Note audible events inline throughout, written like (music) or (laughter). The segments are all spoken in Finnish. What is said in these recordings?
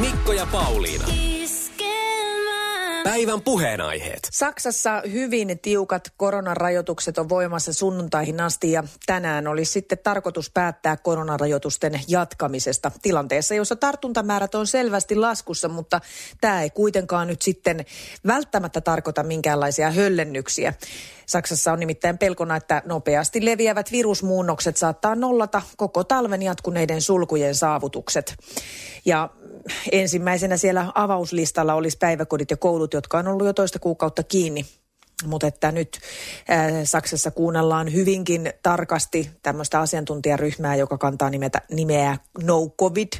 Mikko ja Pauliina. Päivän puheenaiheet. Saksassa hyvin tiukat koronarajoitukset on voimassa sunnuntaihin asti ja tänään olisi sitten tarkoitus päättää koronarajoitusten jatkamisesta tilanteessa, jossa tartuntamäärät on selvästi laskussa, mutta tämä ei kuitenkaan nyt sitten välttämättä tarkoita minkäänlaisia höllennyksiä. Saksassa on nimittäin pelkona, että nopeasti leviävät virusmuunnokset saattaa nollata koko talven jatkuneiden sulkujen saavutukset. Ja ensimmäisenä siellä avauslistalla olisi päiväkodit ja koulut, jotka on ollut jo toista kuukautta kiinni. Mutta että nyt äh, Saksassa kuunnellaan hyvinkin tarkasti tämmöistä asiantuntijaryhmää, joka kantaa nimetä, nimeä No Covid.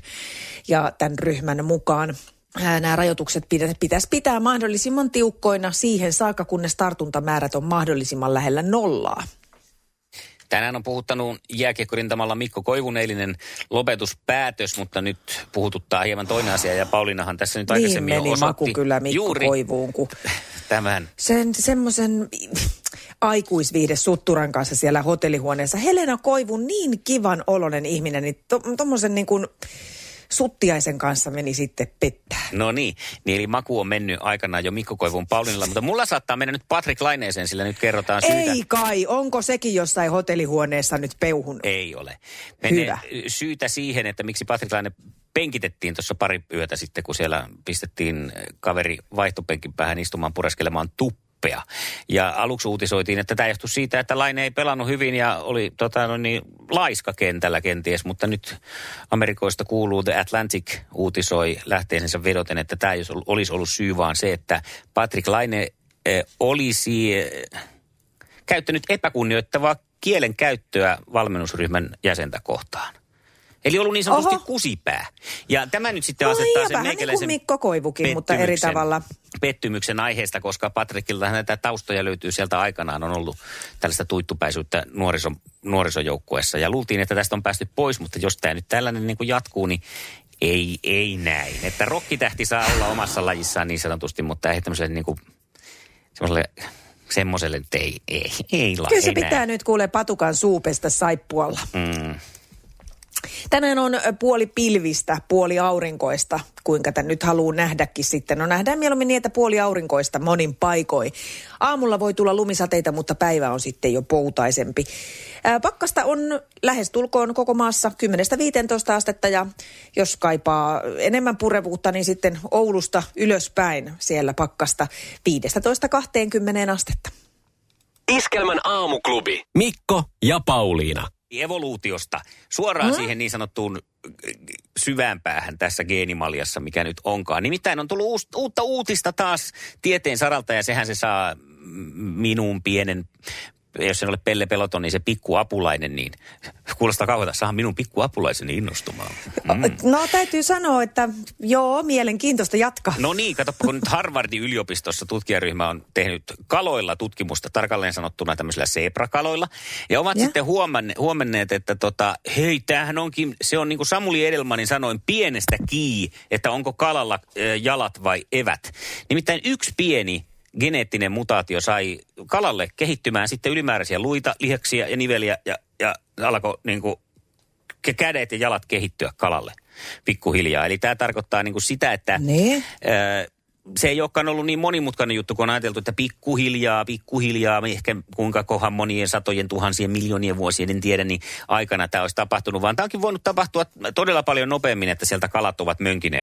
Ja tämän ryhmän mukaan nämä rajoitukset pitäisi pitää mahdollisimman tiukkoina siihen saakka, kunnes tartuntamäärät on mahdollisimman lähellä nollaa. Tänään on puhuttanut jääkiekkorintamalla Mikko Koivun eilinen lopetuspäätös, mutta nyt puhututtaa hieman toinen asia. Ja Paulinahan tässä nyt aikaisemmin niin meni maku kyllä Mikko juuri Koivuun, kun tämän. sen semmoisen aikuisviihde Sutturan kanssa siellä hotellihuoneessa. Helena Koivu, niin kivan olonen ihminen, niin tuommoisen to, niin kuin suttiaisen kanssa meni sitten pettää. No niin, niin eli maku on mennyt aikanaan jo Mikko Koivun Paulinilla, mutta mulla saattaa mennä nyt Patrick Laineeseen, sillä nyt kerrotaan syytä. Ei kai, onko sekin jossain hotellihuoneessa nyt peuhunut? Ei ole. Menee Hyvä. syytä siihen, että miksi Patrick Laine penkitettiin tuossa pari yötä sitten, kun siellä pistettiin kaveri vaihtopenkin päähän istumaan pureskelemaan tuppea. Ja aluksi uutisoitiin, että tämä johtui siitä, että Laine ei pelannut hyvin ja oli tota, no niin, laiska kentällä kenties, mutta nyt Amerikoista kuuluu The Atlantic uutisoi lähteensä vedoten, että tämä olisi ollut syy vaan se, että Patrick Laine eh, olisi eh, käyttänyt epäkunnioittavaa kielen käyttöä valmennusryhmän jäsentä kohtaan. Eli ollut niin sanotusti Oho. kusipää. Ja tämä nyt sitten No asettaa sen vähän niin kuin meikäläisen Mikko Koivukin, mutta eri tavalla. Pettymyksen aiheesta, koska Patrickilta näitä taustoja löytyy sieltä aikanaan. On ollut tällaista tuittupäisyyttä nuoriso, nuorisojoukkueessa. Ja luultiin, että tästä on päästy pois, mutta jos tämä nyt tällainen niin kuin jatkuu, niin ei, ei näin. Että rokkitähti saa olla omassa lajissaan niin sanotusti, mutta ei tämmöiselle niin kuin, semmoiselle semmoiselle, että ei, ei, ei, la, Kyllä se ei pitää näin. nyt kuule patukan suupesta saippualla. Mm. Tänään on puoli pilvistä, puoli aurinkoista, kuinka tämän nyt haluaa nähdäkin sitten. No nähdään mieluummin että puoli aurinkoista monin paikoin. Aamulla voi tulla lumisateita, mutta päivä on sitten jo poutaisempi. Ää, Pakkasta on lähestulkoon koko maassa 10-15 astetta ja jos kaipaa enemmän purevuutta, niin sitten Oulusta ylöspäin siellä pakkasta 15-20 astetta. Iskelmän aamuklubi. Mikko ja Pauliina. Evoluutiosta suoraan hmm? siihen niin sanottuun äh, syvään päähän tässä geenimaljassa, mikä nyt onkaan. Nimittäin on tullut uus, uutta uutista taas tieteen saralta ja sehän se saa minun pienen jos se ole Pelle Peloton, niin se pikkuapulainen, niin (laughs) kuulostaa kauhealta, saa minun pikkuapulaiseni innostumaan. Mm. No täytyy sanoa, että joo, mielenkiintoista jatkaa. No niin, katsoppa, kun nyt Harvardin yliopistossa tutkijaryhmä on tehnyt kaloilla tutkimusta, tarkalleen sanottuna tämmöisillä sebrakaloilla. Ja ovat Ja? sitten huomanne, huomanneet, että tota, hei, tämähän onkin, se on niin kuin Samuli Edelmanin sanoin, pienestä kii, että onko kalalla ö, jalat vai evät. Nimittäin yksi pieni geneettinen mutaatio sai kalalle kehittymään sitten ylimääräisiä luita, lihaksia ja niveliä ja, ja alkoi niin kuin kä- kädet ja jalat kehittyä kalalle pikkuhiljaa. Eli tämä tarkoittaa niin kuin sitä, että Ne? Ö, se ei olekaan ollut niin monimutkainen juttu, kun on ajateltu, että pikkuhiljaa, pikkuhiljaa, ehkä kuinka kohan monien satojen tuhansien miljoonien vuosien, en tiedä, niin aikana tämä olisi tapahtunut, vaan tämä onkin voinut tapahtua todella paljon nopeammin, että sieltä kalat ovat mönkineet.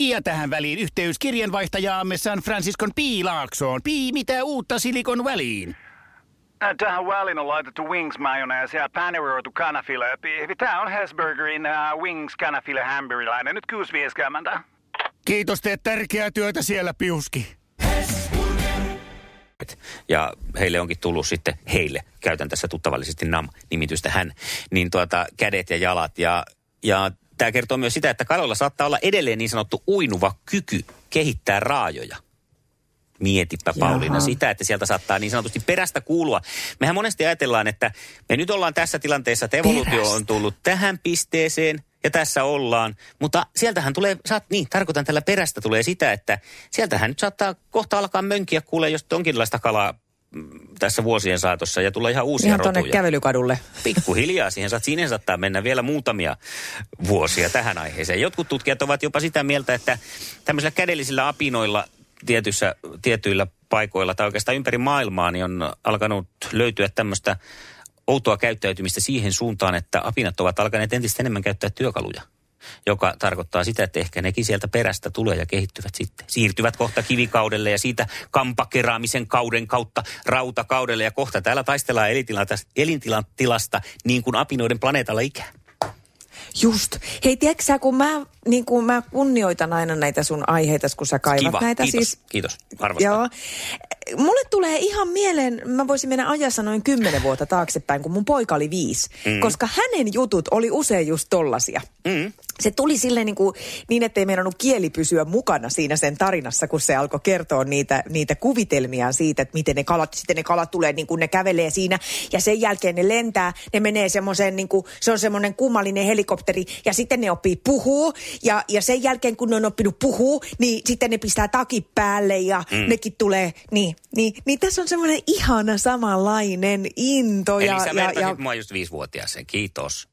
Ja tähän väliin yhteys kirjanvaihtajaamme San Franciscon Piilaaksoon. Pii, mitä uutta Silikon väliin? Äh, Tähän väliin on laitettu wings mayonnaise ja paneroitu kanafila. Tämä on Hesburgerin uh, wings kanafila hamburilainen. Nyt 6.50. Kiitos, teet tärkeää työtä siellä, Piuski. ja heille onkin tullut sitten, heille, käytän tässä tuttavallisesti NAM-nimitystä hän, niin tuota, kädet ja jalat. Ja, ja tämä kertoo myös sitä, että kaloilla saattaa olla edelleen niin sanottu uinuva kyky kehittää raajoja. Mietipä Pauliina Jaha. sitä, että sieltä saattaa niin sanotusti perästä kuulua. Mehän monesti ajatellaan, että me nyt ollaan tässä tilanteessa, että evoluutio Perästä. on tullut tähän pisteeseen ja tässä ollaan. Mutta sieltähän tulee, saat, niin tarkoitan tällä perästä tulee sitä, että sieltähän nyt saattaa kohta alkaa mönkiä kuule jos jonkinlaista kalaa tässä vuosien saatossa ja tulee ihan uusia Ihan rotuja. kävelykadulle. Pikkuhiljaa siihen saat, siinä saattaa mennä vielä muutamia vuosia tähän aiheeseen. Jotkut tutkijat ovat jopa sitä mieltä, että tämmöisillä kädellisillä apinoilla tietyssä, tietyillä paikoilla tai oikeastaan ympäri maailmaa niin on alkanut löytyä tämmöistä outoa käyttäytymistä siihen suuntaan, että apinat ovat alkaneet entistä enemmän käyttää työkaluja. Joka tarkoittaa sitä, että ehkä nekin sieltä perästä tulee ja kehittyvät sitten. Siirtyvät kohta kivikaudelle ja siitä kampakeraamisen kauden kautta rautakaudelle. Ja kohta täällä taistellaan elintilasta, niin kuin apinoiden planeetalla ikää. Just. Hei, tiedätkö kun mä, niin kun mä kunnioitan aina näitä sun aiheita, kun sä kaivat Kiva, näitä. kiitos, siis, kiitos. Arvostan. Joo. Mulle tulee ihan mieleen, mä voisin mennä ajassa noin kymmenen vuotta taaksepäin, kun mun poika oli viisi. Mm. Koska hänen jutut oli usein just tollasia. Mm. Se tuli silleen niin, kuin, niin ettei meinannut kieli pysyä mukana siinä sen tarinassa, kun se alkoi kertoa niitä, niitä kuvitelmia siitä, että miten ne kalat, sitten ne kalat tulee, niin kuin ne kävelee siinä. Ja sen jälkeen ne lentää, ne menee semmoiseen, niin kuin, se on semmoinen kummallinen helikopteri. Ja sitten ne oppii puhuu. Ja, ja sen jälkeen, kun ne on oppinut puhuu, niin sitten ne pistää takin päälle ja mm. nekin tulee, niin, niin, niin tässä on semmoinen ihana samanlainen into. Eli ja, sä ja, ja, mua just viisivuotiaaseen. Kiitos.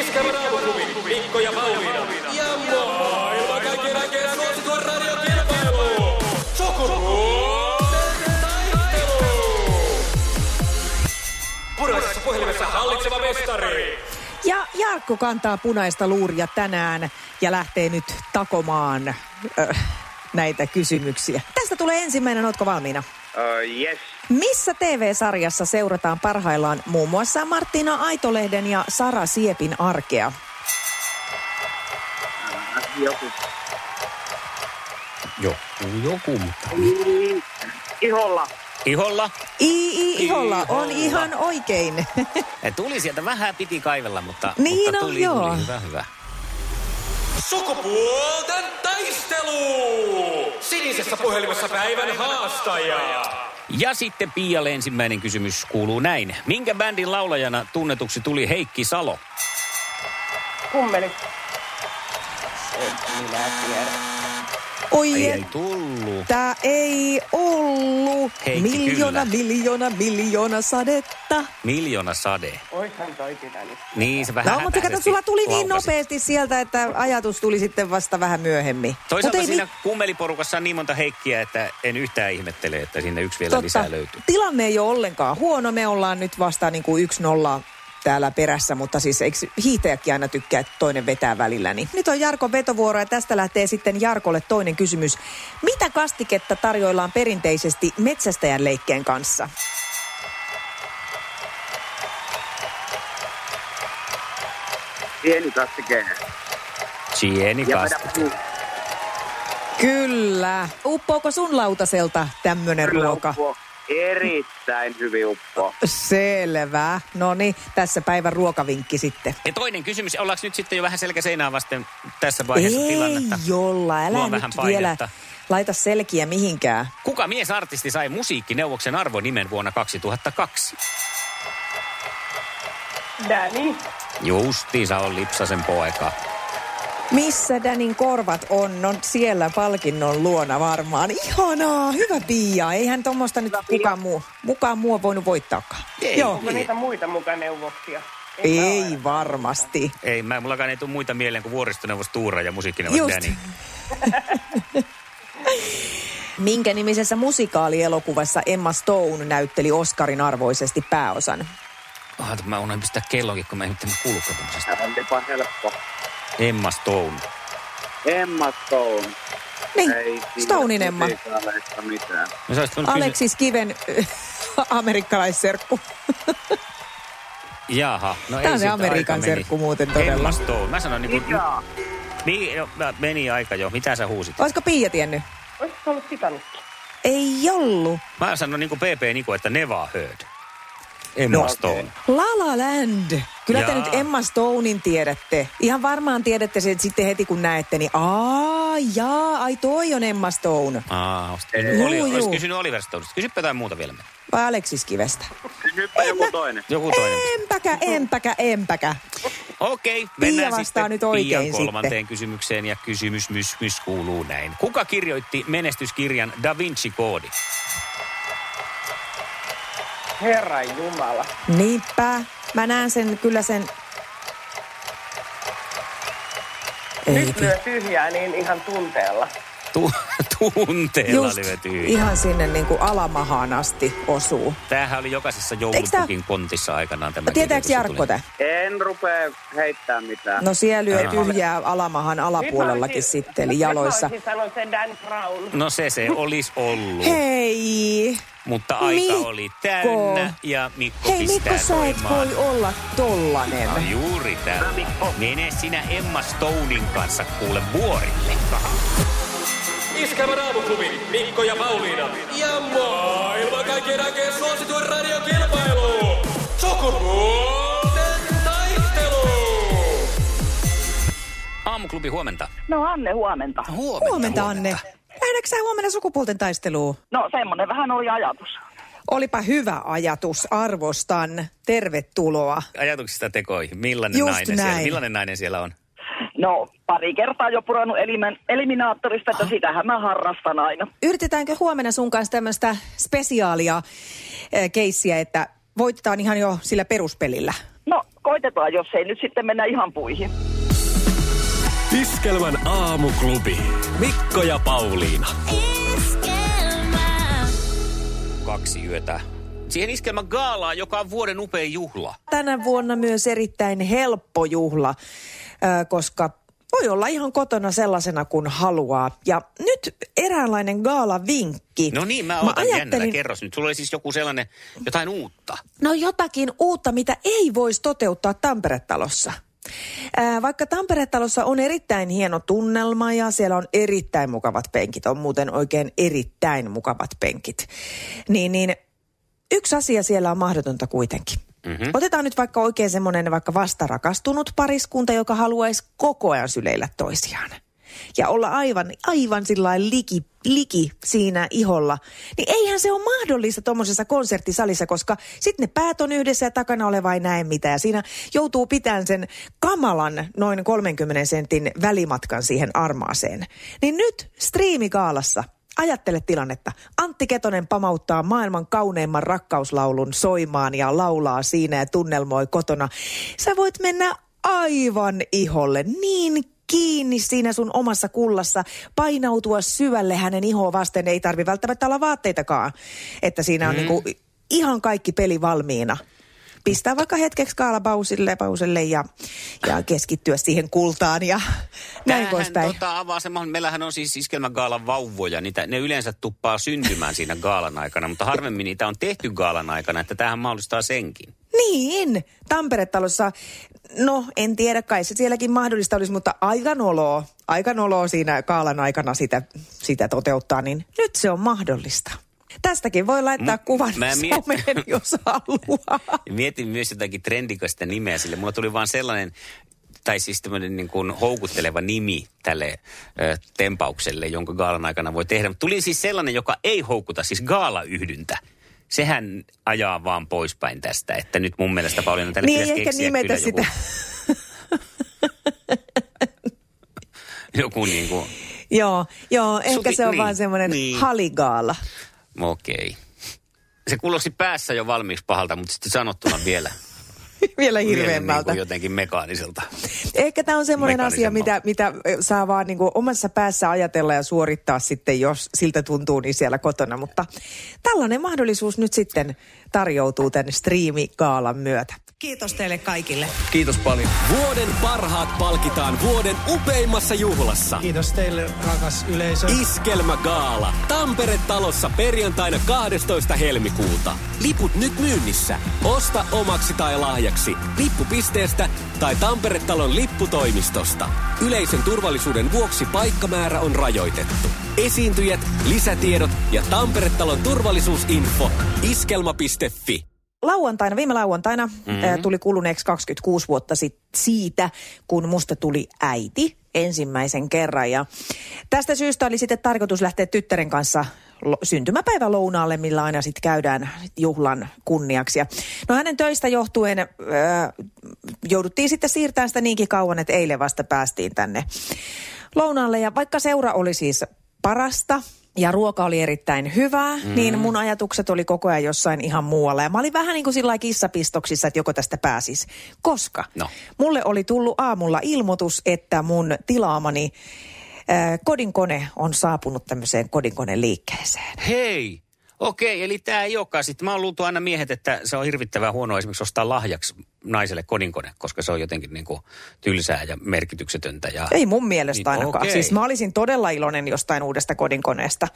Iskelmän aamuklubi, Mikko ja Pauliina. Ja maailman kaikkien aikeen suosituen radiokilpailu. Sukupuolten taistelu. Puhelimessa hallitseva mestari. Ja Jarkko kantaa punaista luuria tänään ja lähtee nyt takomaan äh, näitä kysymyksiä. Tästä tulee ensimmäinen, ootko valmiina? Uh, yes. Missä TV-sarjassa seurataan parhaillaan muun muassa Martina Aitolehden ja Sara Siepin arkea? Joku. Joku, joku, mutta... Iholla. Iholla. I, I Iholla on ihan oikein. (laughs) Ja tuli sieltä vähän piti kaivella, mutta, Niin mutta on, tuli, joo. tuli hyvä, hyvä. Sukupuolten taistelu. Sinisessä puhelimessa päivän haastaja. Ja sitten Pialle ensimmäinen kysymys kuuluu näin. Minkä bändin laulajana tunnetuksi tuli Heikki Salo? Kummeli. Oi, Ei, ei tullut. tää ei ollut. Heikki, miljoona, kyllä. miljoona, miljoona sadetta. Miljoona sade. Oishan toi pitänyt. Niin, se vähän No, mutta kato, sulla tuli niin nopeasti sieltä, että ajatus tuli sitten vasta vähän myöhemmin. Toisaalta Mut ei siinä mi- kummeliporukassa on niin monta Heikkiä, että en yhtään ihmettele, että sinne yksi vielä Totta. lisää löytyy. Tilanne ei ole ollenkaan huono. Me ollaan nyt vasta niin kuin 1-0 täällä perässä, mutta siis eikö hiihtäjäkin aina tykkää, että toinen vetää välillä. Niin nyt on Jarkon vetovuoro ja tästä lähtee sitten Jarkolle toinen kysymys. Mitä kastiketta tarjoillaan perinteisesti metsästäjän leikkeen kanssa? Pieni kastike. Sieni Ja kasti. vedä Kyllä. Uppoako sun lautaselta tämmönen ruoka? uppo. Erittäin hyvin uppo. Selvä. No niin, tässä päivän ruokavinkki sitten. Ja toinen kysymys, ollaanko nyt sitten jo vähän selkä seinään vasten tässä vaiheessa Ei tilannetta? jolla, älä Luo nyt vähän vielä laita selkiä mihinkään. Kuka miesartisti sai musiikkineuvoksen arvonimen vuonna 2002? Danny. Justiinsa on Lipsasen poika. Missä Danin korvat on? No siellä palkinnon luona varmaan. Ihanaa, hyvä Pia. Eihän tuommoista nyt kukaan muu, mukaan muu on voinut voittaakaan. Ei, Joo, Onko niitä muita mukaan neuvoksia? ei varmasti. Ei, mä, mullakaan ei tule muita mieleen kuin vuoristoneuvos Tuura ja musiikkineuvos Just. Danny. (laughs) Minkä nimisessä musikaalielokuvassa Emma Stone näytteli Oscarin arvoisesti pääosan? Ah, mä unohdin pistää kellonkin, kun mä en nyt kuullutkaan tämmöisestä. Olipa helppo. Emma Stone. Emma Stone. Niin, Ei Stonein Emma. mitään. No Aleksis Kiven amerikkalaisserkku. Jaha. No Tämä ei on se Amerikan serkku muuten todella. Emma Stone. Mä sanoin niin kuin... Niin, no, meni aika jo. Mitä sä huusit? Olisiko Pia tiennyt? Olisiko ollut Titanic? Ei ollut. Mä sanoin niin kuin PP Niko, että Neva Heard. Emma No, Stone. La La Land. Kyllä te nyt Emma Stonein tiedätte. Ihan varmaan tiedätte sen sitten heti kun näette, niin aa, jaa, ai toi on Emma Stone. Aa, olisit kysynyt, Oliver Stonesta. Kysypä jotain muuta vielä. Vai Aleksis Kivestä? Kysypä joku toinen. Joku toinen. Empäkä, empäkä, empäkä. Okei, mennään vastaa sitten nyt oikein Pian kolmanteen sitten. kysymykseen ja kysymys mys, mys kuuluu näin. Kuka kirjoitti menestyskirjan Da Vinci Koodi? Herra Jumala. Niinpä. Mä näen sen, kyllä sen... Ei, Nyt lyö tyhjää niin ihan tunteella. Tu- (laughs) tunteella just vety. ihan sinne niin kuin alamahaan asti osuu. Tämähän oli jokaisessa tää- joulupukin kontissa aikanaan tämä Tietääks Jarkko te? En rupea heittää mitään. No siellä lyö tyhjää alamahan alapuolellakin sitten, eli jaloissa. Olisin Dan Brown. No se se olisi ollut, Hei! mutta aika Mikko. oli täynnä ja Mikko Hei pistää Mikko, sä et voi olla tollanen. No juuri tällä. Mene sinä Emma Stonein kanssa kuule vuorille. Iskävä raamuklubi, Mikko ja Pauliina. Ja maailman kaikkien aikeen suosituen radiokilpailu. Sukupuolten taistelu. Aamuklubi huomenta. No Anne, huomenta. Huomenta, Huomenta Anne. Lähdekö sä huomenna sukupuolten taisteluun? No semmonen vähän oli ajatus. Olipa hyvä ajatus, arvostan. Tervetuloa. Ajatuksista tekoihin. Millainen Just nainen, siellä, näin. millainen nainen siellä on? No pari kertaa jo purannut elimen, eliminaattorista, että sitähän mä harrastan aina. Yritetäänkö huomenna sun kanssa tämmöistä spesiaalia äh, keissiä, että voitetaan ihan jo sillä peruspelillä? No koitetaan, jos ei nyt sitten mennä ihan puihin. Iskelmän aamuklubi. Mikko ja Pauliina. Kaksi yötä. Siihen iskelmän gaalaan, joka on vuoden upein juhla. Tänä vuonna myös erittäin helppo juhla, koska voi olla ihan kotona sellaisena kuin haluaa. Ja nyt eräänlainen gaala-vinkki. No niin, mä otan jännällä. Kerros nyt. Sulla oli siis joku sellainen, jotain uutta. No jotakin uutta, mitä ei voisi toteuttaa Tampere-talossa. Vaikka Tampere-talossa on erittäin hieno tunnelma ja siellä on erittäin mukavat penkit, on muuten oikein erittäin mukavat penkit, niin, niin yksi asia siellä on mahdotonta kuitenkin. Mm-hmm. Otetaan nyt vaikka oikein semmoinen vaikka vastarakastunut pariskunta, joka haluaisi koko ajan syleillä toisiaan. Ja olla aivan, aivan sillä liki, liki siinä iholla. Niin eihän se ole mahdollista tuommoisessa konserttisalissa, koska sitten ne päät on yhdessä ja takana oleva ei näe mitään. Ja siinä joutuu pitämään sen kamalan noin 30 sentin välimatkan siihen armaaseen. Niin nyt striimikaalassa Ajattele tilannetta. Antti Ketonen pamauttaa maailman kauneimman rakkauslaulun soimaan ja laulaa siinä ja tunnelmoi kotona. Sä voit mennä aivan iholle niin kiinni siinä sun omassa kullassa, painautua syvälle hänen ihoa vasten. Ei tarvi välttämättä olla vaatteitakaan, että siinä on mm. niinku ihan kaikki peli valmiina. Pistää vaikka hetkeksi kaalapausille pauselle ja, ja keskittyä siihen kultaan ja näin Tämähän poispäin. tota, avaa se mahdollinen. Meillähän on siis iskelmägaalan vauvoja. Niitä, ne yleensä tuppaa syntymään siinä gaalan aikana, mutta harvemmin niitä on tehty gaalan aikana, että tähän mahdollistaa senkin. Niin, Tampere-talossa, no en tiedä, kai se sielläkin mahdollista olisi, mutta aika noloa, aika noloa siinä kaalan aikana sitä, sitä toteuttaa, niin nyt se on mahdollista. Tästäkin voi laittaa Mut kuvan mä miet- someen, jos haluaa. (laughs) Mietin myös jotakin trendikasta nimeä sille. Mulla tuli vaan sellainen, tai siis tämmöinen niin kuin houkutteleva nimi tälle ö, tempaukselle, jonka gaalan aikana voi tehdä. Mutta tuli siis sellainen, joka ei houkuta, siis gaalayhdyntä. Sehän ajaa vaan poispäin tästä, että nyt mun mielestä Pauliina tälle Niin, pitäisi keksiä nimetä kyllä sitä. Joku, (laughs) joku niin kuin, joo, joo, ehkä Suti- se on niin, vaan semmoinen niin. haligaala. Okei. Se kuulosti päässä jo valmiiksi pahalta, mutta sitten sanottuna vielä, (laughs) Vielä vielä niin hirveämmältä. jotenkin mekaaniselta. Ehkä tämä on semmoinen asia, mitä, mitä saa vaan niin kuin omassa päässä ajatella ja suorittaa sitten, jos siltä tuntuu niin siellä kotona. Mutta tällainen mahdollisuus nyt sitten tarjoutuu tämän striimikaalan myötä. Kiitos teille kaikille. Kiitos paljon. Vuoden parhaat palkitaan vuoden upeimmassa juhlassa. Kiitos teille, rakas yleisö. Iskelmägaala. Tampere-talossa perjantaina 12. helmikuuta. Liput nyt myynnissä. Osta omaksi tai lahjaksi. Lippupisteestä tai Tampere-talon lipputoimistosta. Yleisön turvallisuuden vuoksi paikkamäärä on rajoitettu. Esiintyjät, lisätiedot ja Tampere-talon turvallisuusinfo iskelma.fi. lauantaina, viime lauantaina mm-hmm. tuli kuluneeksi 26 vuotta sit siitä, kun musta tuli äiti ensimmäisen kerran. Ja tästä syystä oli sitten tarkoitus lähteä tyttären kanssa syntymäpäivä lounaalle, millä aina sitten käydään juhlan kunniaksi. Ja no hänen töistä johtuen äh, jouduttiin sitten siirtämään sitä niinkin kauan, että eilen vasta päästiin tänne lounaalle. Ja vaikka seura oli siis parasta, ja ruoka oli erittäin hyvää, mm. niin mun ajatukset oli koko ajan jossain ihan muualla. Ja mä olin vähän niin kuin sillä kissapistoksissa, että joko tästä pääsis. Koska No. mulle oli tullut aamulla ilmoitus, että mun tilaamani äh, kodinkone on saapunut tämmöiseen kodinkoneen liikkeeseen. Hei! Okei, eli tämä ei olekaan sitten. Mä oon luultu aina miehet, että se on hirvittävän huono esimerkiksi ostaa lahjaksi naiselle kodinkone, koska se on jotenkin niin kuin tylsää ja merkityksetöntä. Ja... Ei mun mielestä Niin, ainakaan. okei. Siis mä olisin todella iloinen jostain uudesta kodinkoneesta,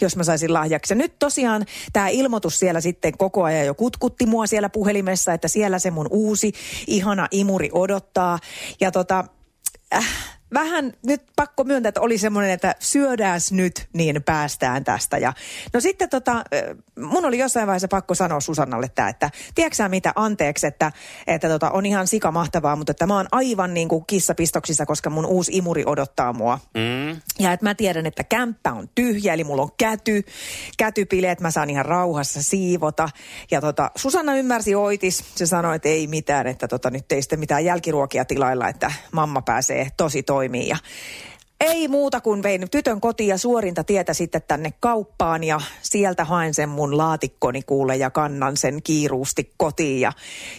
jos mä saisin lahjaksi. Ja nyt tosiaan tämä ilmoitus siellä sitten koko ajan jo kutkutti mua siellä puhelimessa, että siellä se mun uusi ihana imuri odottaa. Ja tota, äh, vähän nyt pakko myöntää, että oli semmoinen, että syödääs nyt, niin päästään tästä. Ja, no sitten tota, mun oli jossain vaiheessa pakko sanoa Susannalle tämä, että tiedätkö mitä, anteeksi, että, että tota, on ihan sika mahtavaa, mutta että mä oon aivan niin kuin kissapistoksissa, koska mun uusi imuri odottaa mua. Mm. Ja että mä tiedän, että kämppä on tyhjä, eli mulla on käty, kätypileet, mä saan ihan rauhassa siivota. Ja tota, Susanna ymmärsi oitis, se sanoi, että ei mitään, että tota, nyt ei sitten mitään jälkiruokia tilailla, että mamma pääsee tosi toimiin. Ja ei muuta kuin vein tytön kotiin ja suorinta tietä sitten tänne kauppaan ja sieltä haen sen mun laatikkoni kuule ja kannan sen kiiruusti kotiin. Ja,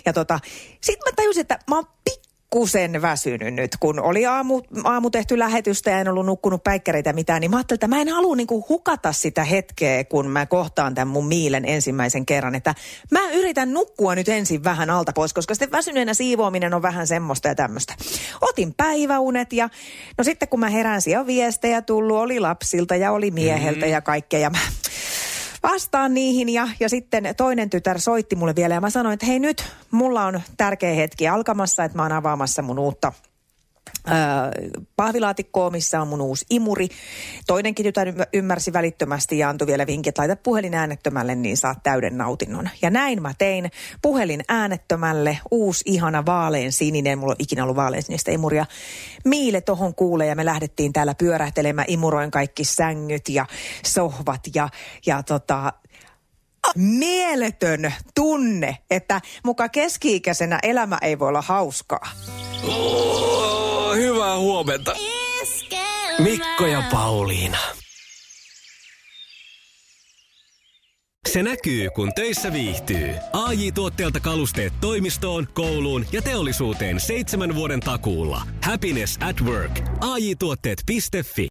ja tota, sitten mä tajusin, että mä oon pikkusen väsynyt nyt, kun oli aamu, aamu tehty lähetystä ja en ollut nukkunut päikkäreitä mitään, niin mä ajattelin, että mä en halua niinku hukata sitä hetkeä, kun mä kohtaan tämän mun miilen ensimmäisen kerran, että mä yritän nukkua nyt ensin vähän alta pois, koska sitten väsyneenä siivoaminen on vähän semmoista ja tämmöistä. Otin päiväunet ja no sitten kun mä herään, siellä on viestejä tullut, oli lapsilta ja oli mieheltä ja kaikkea. Ja mä vastaan niihin ja, ja sitten toinen tytär soitti mulle vielä ja mä sanoin, että hei nyt, mulla on tärkeä hetki alkamassa, että mä oon avaamassa mun uutta pahvilaatikkoa, missä on mun uusi imuri. Toinenkin tytär ymmär- ymmärsi välittömästi ja antoi vielä vinkki, että laita puhelin äänettömälle, niin saat täyden nautinnon. Ja näin mä tein puhelin äänettömälle, uusi ihana vaalean sininen, mulla on ikinä ollut vaalean sinistä imuria. Miile tohon kuulee ja me lähdettiin täällä pyörähtelemään, imuroin kaikki sängyt ja sohvat ja, ja tota, mieletön tunne, että muka keski-ikäisenä elämä ei voi olla hauskaa. Oh, hyvää huomenta. Mikko ja Pauliina. Se näkyy, kun töissä viihtyy. ai tuotteelta kalusteet toimistoon, kouluun ja teollisuuteen seitsemän vuoden takuulla. Happiness at work. AJ-tuotteet.fi